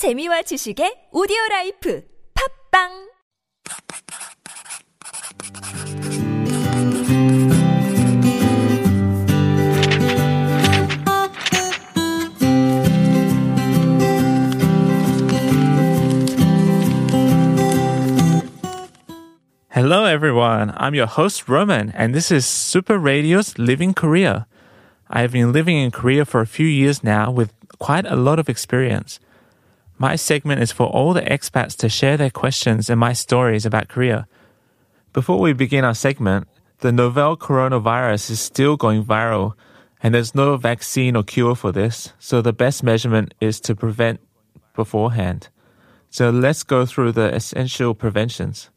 재미와 지식의 오디오 라이프 팝빵 Hello, everyone. I'm your host, Roman, and this is Super Radio's Living Korea. I've been living in Korea for a few years now with quite a lot of experience. My segment is for all the expats to share their questions and my stories about Korea. Before we begin our segment, the novel coronavirus is still going viral, and there's no vaccine or cure for this, so the best measurement is to prevent beforehand. So let's go through the essential preventions.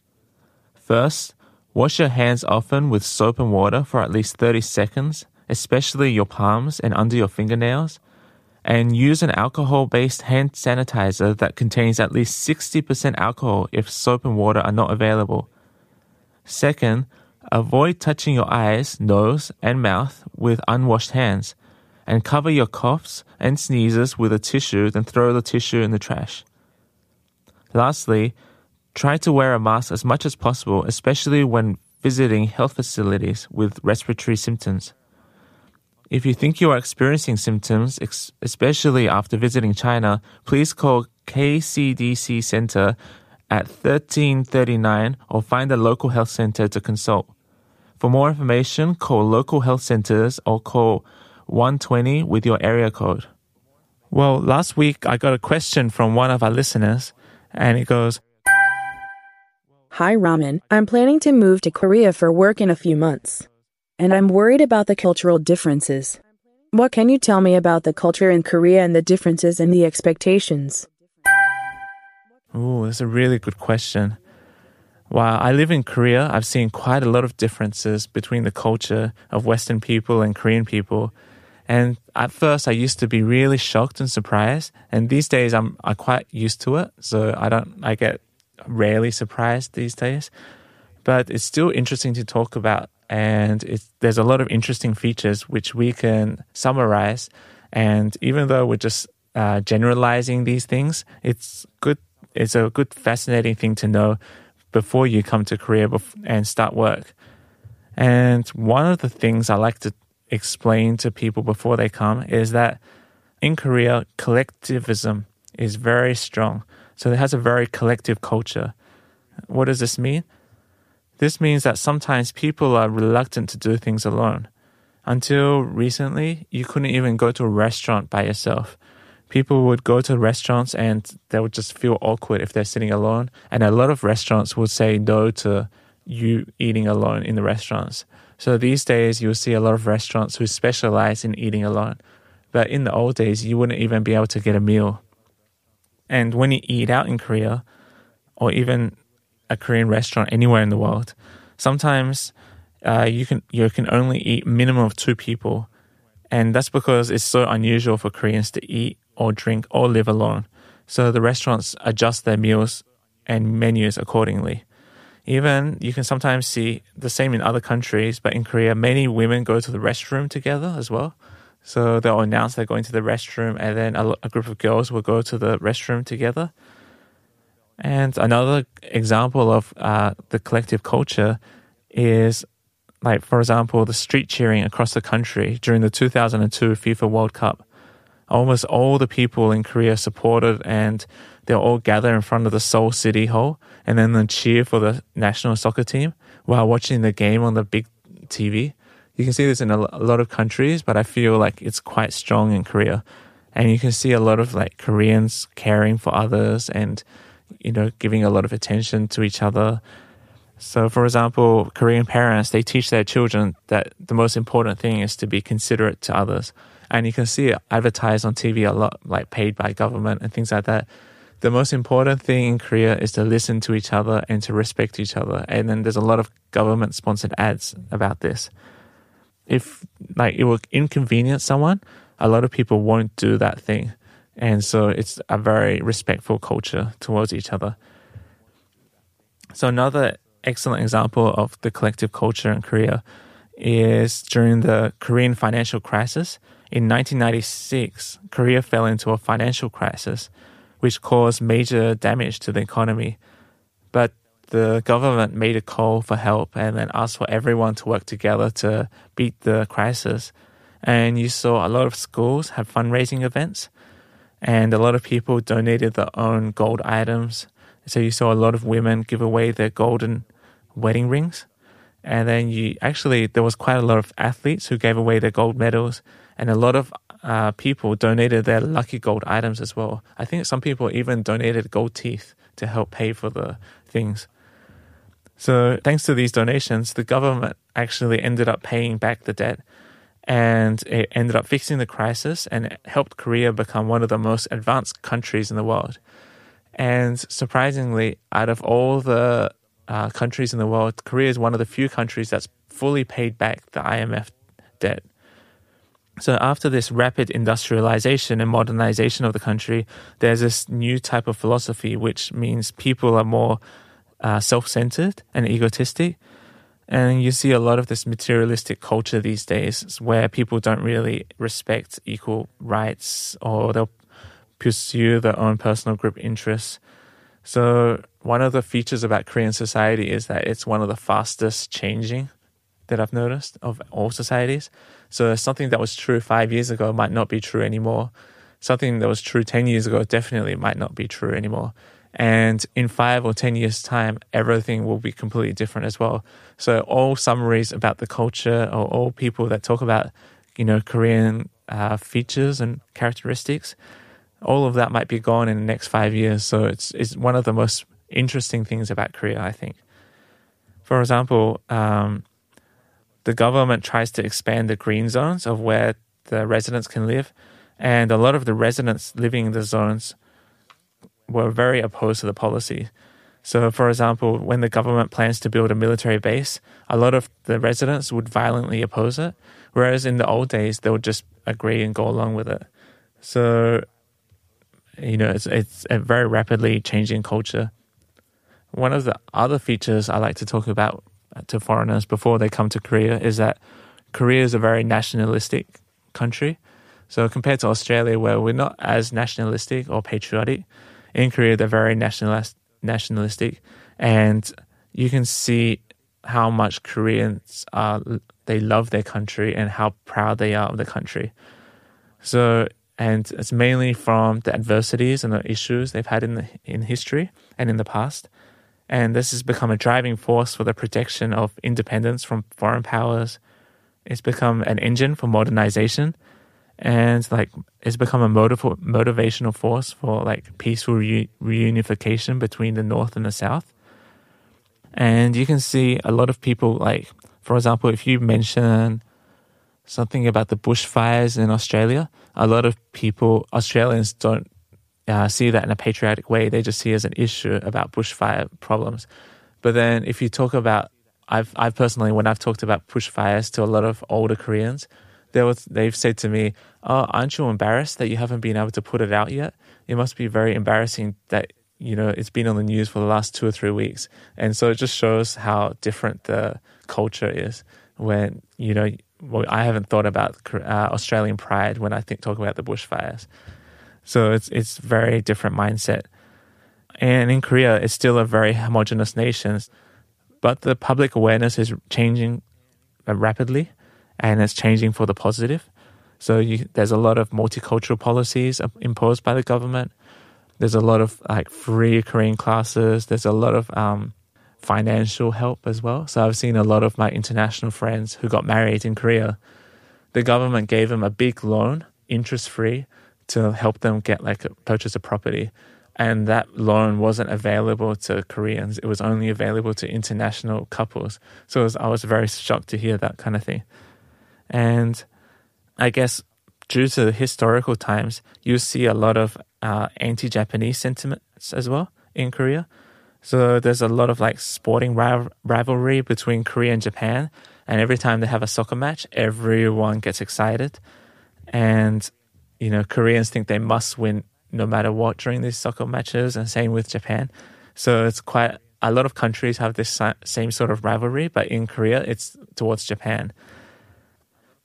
First, wash your hands often with soap and water for at least 30 seconds, especially your palms and under your fingernails. And use an alcohol based hand sanitizer that contains at least 60% alcohol if soap and water are not available. Second, avoid touching your eyes, nose, and mouth with unwashed hands. And cover your coughs and sneezes with a tissue, then throw the tissue in the trash. Lastly, Try to wear a mask as much as possible, especially when visiting health facilities with respiratory symptoms. If you think you are experiencing symptoms, ex- especially after visiting China, please call KCDC Center at 1339 or find a local health center to consult. For more information, call local health centers or call 120 with your area code. Well, last week I got a question from one of our listeners, and it goes, Hi, Roman. I'm planning to move to Korea for work in a few months. And I'm worried about the cultural differences. What can you tell me about the culture in Korea and the differences and the expectations? Oh, that's a really good question. While I live in Korea, I've seen quite a lot of differences between the culture of Western people and Korean people. And at first, I used to be really shocked and surprised. And these days, I'm, I'm quite used to it. So I don't, I get rarely surprised these days. But it's still interesting to talk about. And there's a lot of interesting features which we can summarize. And even though we're just uh, generalizing these things, it's good. It's a good, fascinating thing to know before you come to Korea and start work. And one of the things I like to explain to people before they come is that in Korea, collectivism is very strong. So it has a very collective culture. What does this mean? This means that sometimes people are reluctant to do things alone. Until recently, you couldn't even go to a restaurant by yourself. People would go to restaurants and they would just feel awkward if they're sitting alone. And a lot of restaurants would say no to you eating alone in the restaurants. So these days, you'll see a lot of restaurants who specialize in eating alone. But in the old days, you wouldn't even be able to get a meal. And when you eat out in Korea, or even a Korean restaurant anywhere in the world, sometimes uh, you can you can only eat minimum of two people, and that's because it's so unusual for Koreans to eat or drink or live alone. So the restaurants adjust their meals and menus accordingly. Even you can sometimes see the same in other countries, but in Korea, many women go to the restroom together as well. So they'll announce they're going to the restroom, and then a, a group of girls will go to the restroom together. And another example of uh, the collective culture is, like, for example, the street cheering across the country during the 2002 FIFA World Cup. Almost all the people in Korea supported, and they'll all gather in front of the Seoul City Hall and then they cheer for the national soccer team while watching the game on the big TV. You can see this in a, lot of countries, but I feel like it's quite strong in Korea. And you can see a lot of like Koreans caring for others and, you know, giving a lot of attention to each other. So, for example, Korean parents, they teach their children that the most important thing is to be considerate to others. And you can see it advertised on TV a lot, like paid by government and things like that. The most important thing in Korea is to listen to each other and to respect each other. And then there's a lot of government sponsored ads about this if like it will inconvenience someone, a lot of people won't do that thing. And so it's a very respectful culture towards each other. So another excellent example of the collective culture in Korea is during the Korean financial crisis. In 1996, Korea fell into a financial crisis, which caused major damage to the economy. But the government made a call for help and then asked for everyone to work together to beat the crisis. And you saw a lot of schools have fundraising events, and a lot of people donated their own gold items. So you saw a lot of women give away their golden wedding rings. And then you actually, there was quite a lot of athletes who gave away their gold medals, and a lot of uh, people donated their lucky gold items as well. I think some people even donated gold teeth to help pay for the things. So, thanks to these donations, the government actually ended up paying back the debt and it ended up fixing the crisis and helped Korea become one of the most advanced countries in the world. And surprisingly, out of all the uh, countries in the world, Korea is one of the few countries that's fully paid back the IMF debt. So after this rapid industrialization and modernization of the country, there's this new type of philosophy, which means people are more uh, self-centered and egotistic. And you see a lot of this materialistic culture these days where people don't really respect equal rights or they'll pursue their own personal group interests. So one of the features about Korean society is that it's one of the fastest changing that I've noticed of all societies. So something that was true five years ago might not be true anymore. Something that was true 10 years ago definitely might not be true anymore. And in five or 10 years' time, everything will be completely different as well. So all summaries about the culture or all people that talk about, you know, Korean uh, features and characteristics, all of that might be gone in the next five years. So it's, it's one of the most interesting things about Korea, I think. For example, um, the government tries to expand the green zones of where the residents can live. And a lot of the residents living in the zones were very opposed to the policy. So, for example, when the government plans to build a military base, a lot of the residents would violently oppose it, whereas in the old days, they would just agree and go along with it. So, you know, it's, it's a very rapidly changing culture. One of the other features I like to talk about to foreigners before they come to Korea is that Korea is a very nationalistic country. So compared to Australia, where we're not as nationalistic or patriotic, in Korea they're very nationalist, nationalistic, and you can see how much Koreans are they love their country and how proud they are of the country. So and it's mainly from the adversities and the issues they've had in the, in history and in the past. And this has become a driving force for the protection of independence from foreign powers. It's become an engine for modernization and like it's become a motiv- motivational force for like peaceful re- reunification between the north and the south. And you can see a lot of people like, for example, if you mention something about the bushfires in Australia, a lot of people, Australians don't uh, see that in a patriotic way. They just see it as an issue about bushfire problems. But then if you talk about, I've, I've personally, when I've talked about bushfires to a lot of older Koreans, they was, they've said to me, oh, aren't you embarrassed that you haven't been able to put it out yet? It must be very embarrassing that, you know, it's been on the news for the last two or three weeks. And so it just shows how different the culture is when, you know, well, I haven't thought about uh, Australian pride when I think talk about the bushfires. So it's it's very different mindset. And in Korea, it's still a very homogenous nation, but the public awareness is changing uh, rapidly, and it's changing for the positive. So you, there's a lot of multicultural policies imposed by the government. There's a lot of like free Korean classes. There's a lot of um, financial help as well. So I've seen a lot of my international friends who got married in Korea. The government gave them a big loan, interest free, to help them get like a, purchase a property. And that loan wasn't available to Koreans. It was only available to international couples. So was, I was very shocked to hear that kind of thing. And I guess due to the historical times, you see a lot of uh, anti-Japanese sentiments as well in Korea. So there's a lot of like sporting rivalry between Korea and Japan. And every time they have a soccer match, everyone gets excited. And you know, Koreans think they must win no matter what during these soccer matches, and same with Japan. So it's quite a lot of countries have this same sort of rivalry, but in Korea, it's towards Japan.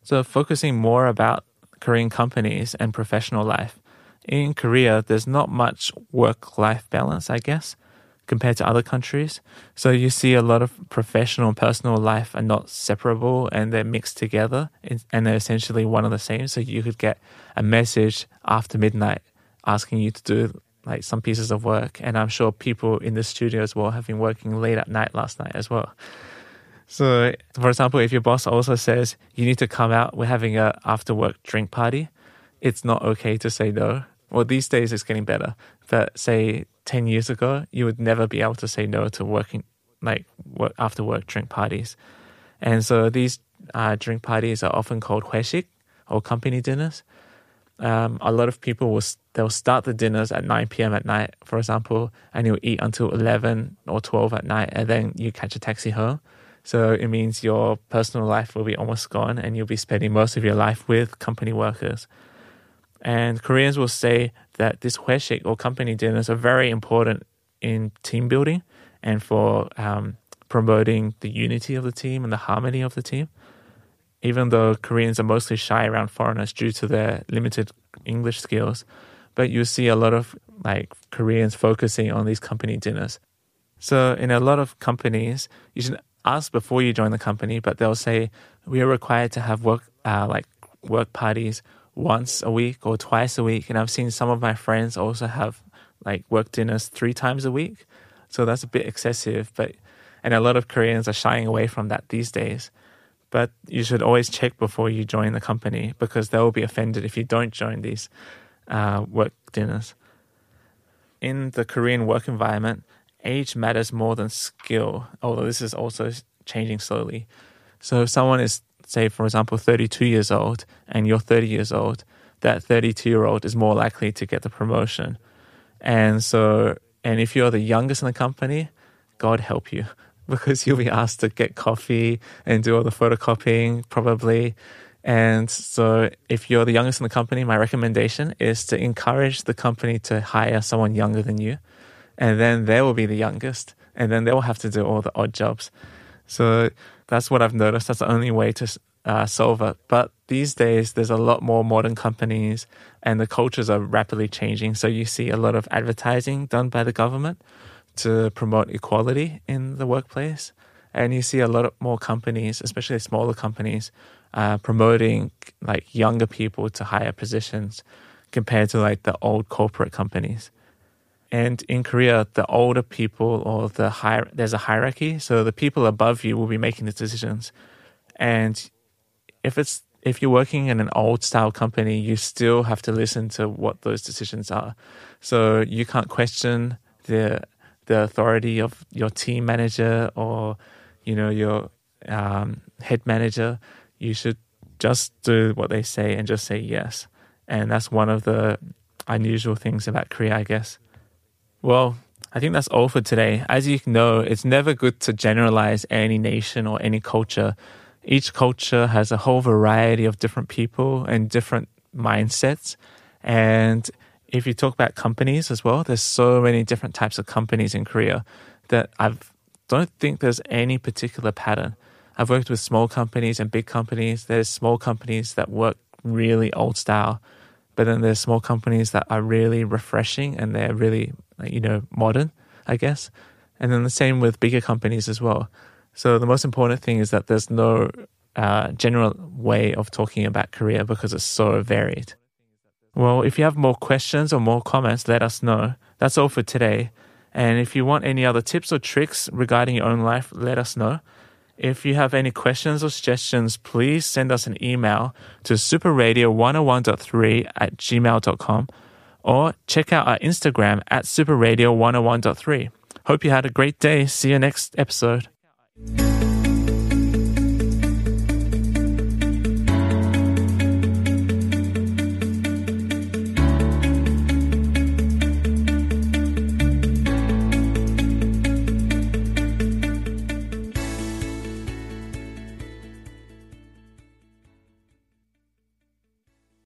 So focusing more about Korean companies and professional life. in Korea, there's not much work life balance, I guess, compared to other countries. So you see a lot of professional and personal life are not separable and they're mixed together and they're essentially one and the same. So you could get a message after midnight asking you to do like some pieces of work. And I'm sure people in the studio as well have been working late at night last night as well. So, for example, if your boss also says you need to come out, we're having a after work drink party, it's not okay to say no. Well, these days it's getting better, but say 10 years ago, you would never be able to say no to working, like work, after work drink parties. And so these uh, drink parties are often called hueshik or company dinners. Um, a lot of people will they'll start the dinners at 9 p.m. at night, for example, and you'll eat until 11 or 12 at night, and then you catch a taxi home. So it means your personal life will be almost gone, and you'll be spending most of your life with company workers. And Koreans will say that this hueshik or company dinners are very important in team building and for um, promoting the unity of the team and the harmony of the team. Even though Koreans are mostly shy around foreigners due to their limited English skills, but you see a lot of like Koreans focusing on these company dinners. So in a lot of companies, you should ask before you join the company, but they'll say we are required to have work uh, like work parties once a week or twice a week. And I've seen some of my friends also have like work dinners three times a week. So that's a bit excessive, but and a lot of Koreans are shying away from that these days. But you should always check before you join the company because they will be offended if you don't join these uh, work dinners. In the Korean work environment, age matters more than skill, although this is also changing slowly. So if someone is say, for example, 32 years old and you're 30 years old, that 32 year old is more likely to get the promotion. And so, and if you're the youngest in the company, God help you because you'll be asked to get coffee and do all the photocopying probably. And so, if you're the youngest in the company, my recommendation is to encourage the company to hire someone younger than you. And then they will be the youngest. And then they will have to do all the odd jobs. So, that's what I've noticed. That's the only way to uh, solve it. But these days, there's a lot more modern companies, and the cultures are rapidly changing. So you see a lot of advertising done by the government to promote equality in the workplace, and you see a lot more companies, especially smaller companies, uh, promoting like younger people to higher positions compared to like the old corporate companies. And in Korea, the older people or the higher, there's a hierarchy. So the people above you will be making the decisions. And if it's, if you're working in an old style company, you still have to listen to what those decisions are. So you can't question the, the authority of your team manager or, you know, your um, head manager. You should just do what they say and just say yes. And that's one of the unusual things about Korea, I guess. Well, I think that's all for today. As you know, it's never good to generalize any nation or any culture. Each culture has a whole variety of different people and different mindsets. And if you talk about companies as well, there's so many different types of companies in Korea that I don't think there's any particular pattern. I've worked with small companies and big companies. There's small companies that work really old style, but then there's small companies that are really refreshing and they're really you know, modern, I guess. And then the same with bigger companies as well. So the most important thing is that there's no uh, general way of talking about Korea because it's so varied. Well, if you have more questions or more comments, let us know. That's all for today. And if you want any other tips or tricks regarding your own life, let us know. If you have any questions or suggestions, please send us an email to superradio101.3 at gmail.com or check out our Instagram at superradio101.3. Hope you had a great day. See you next episode.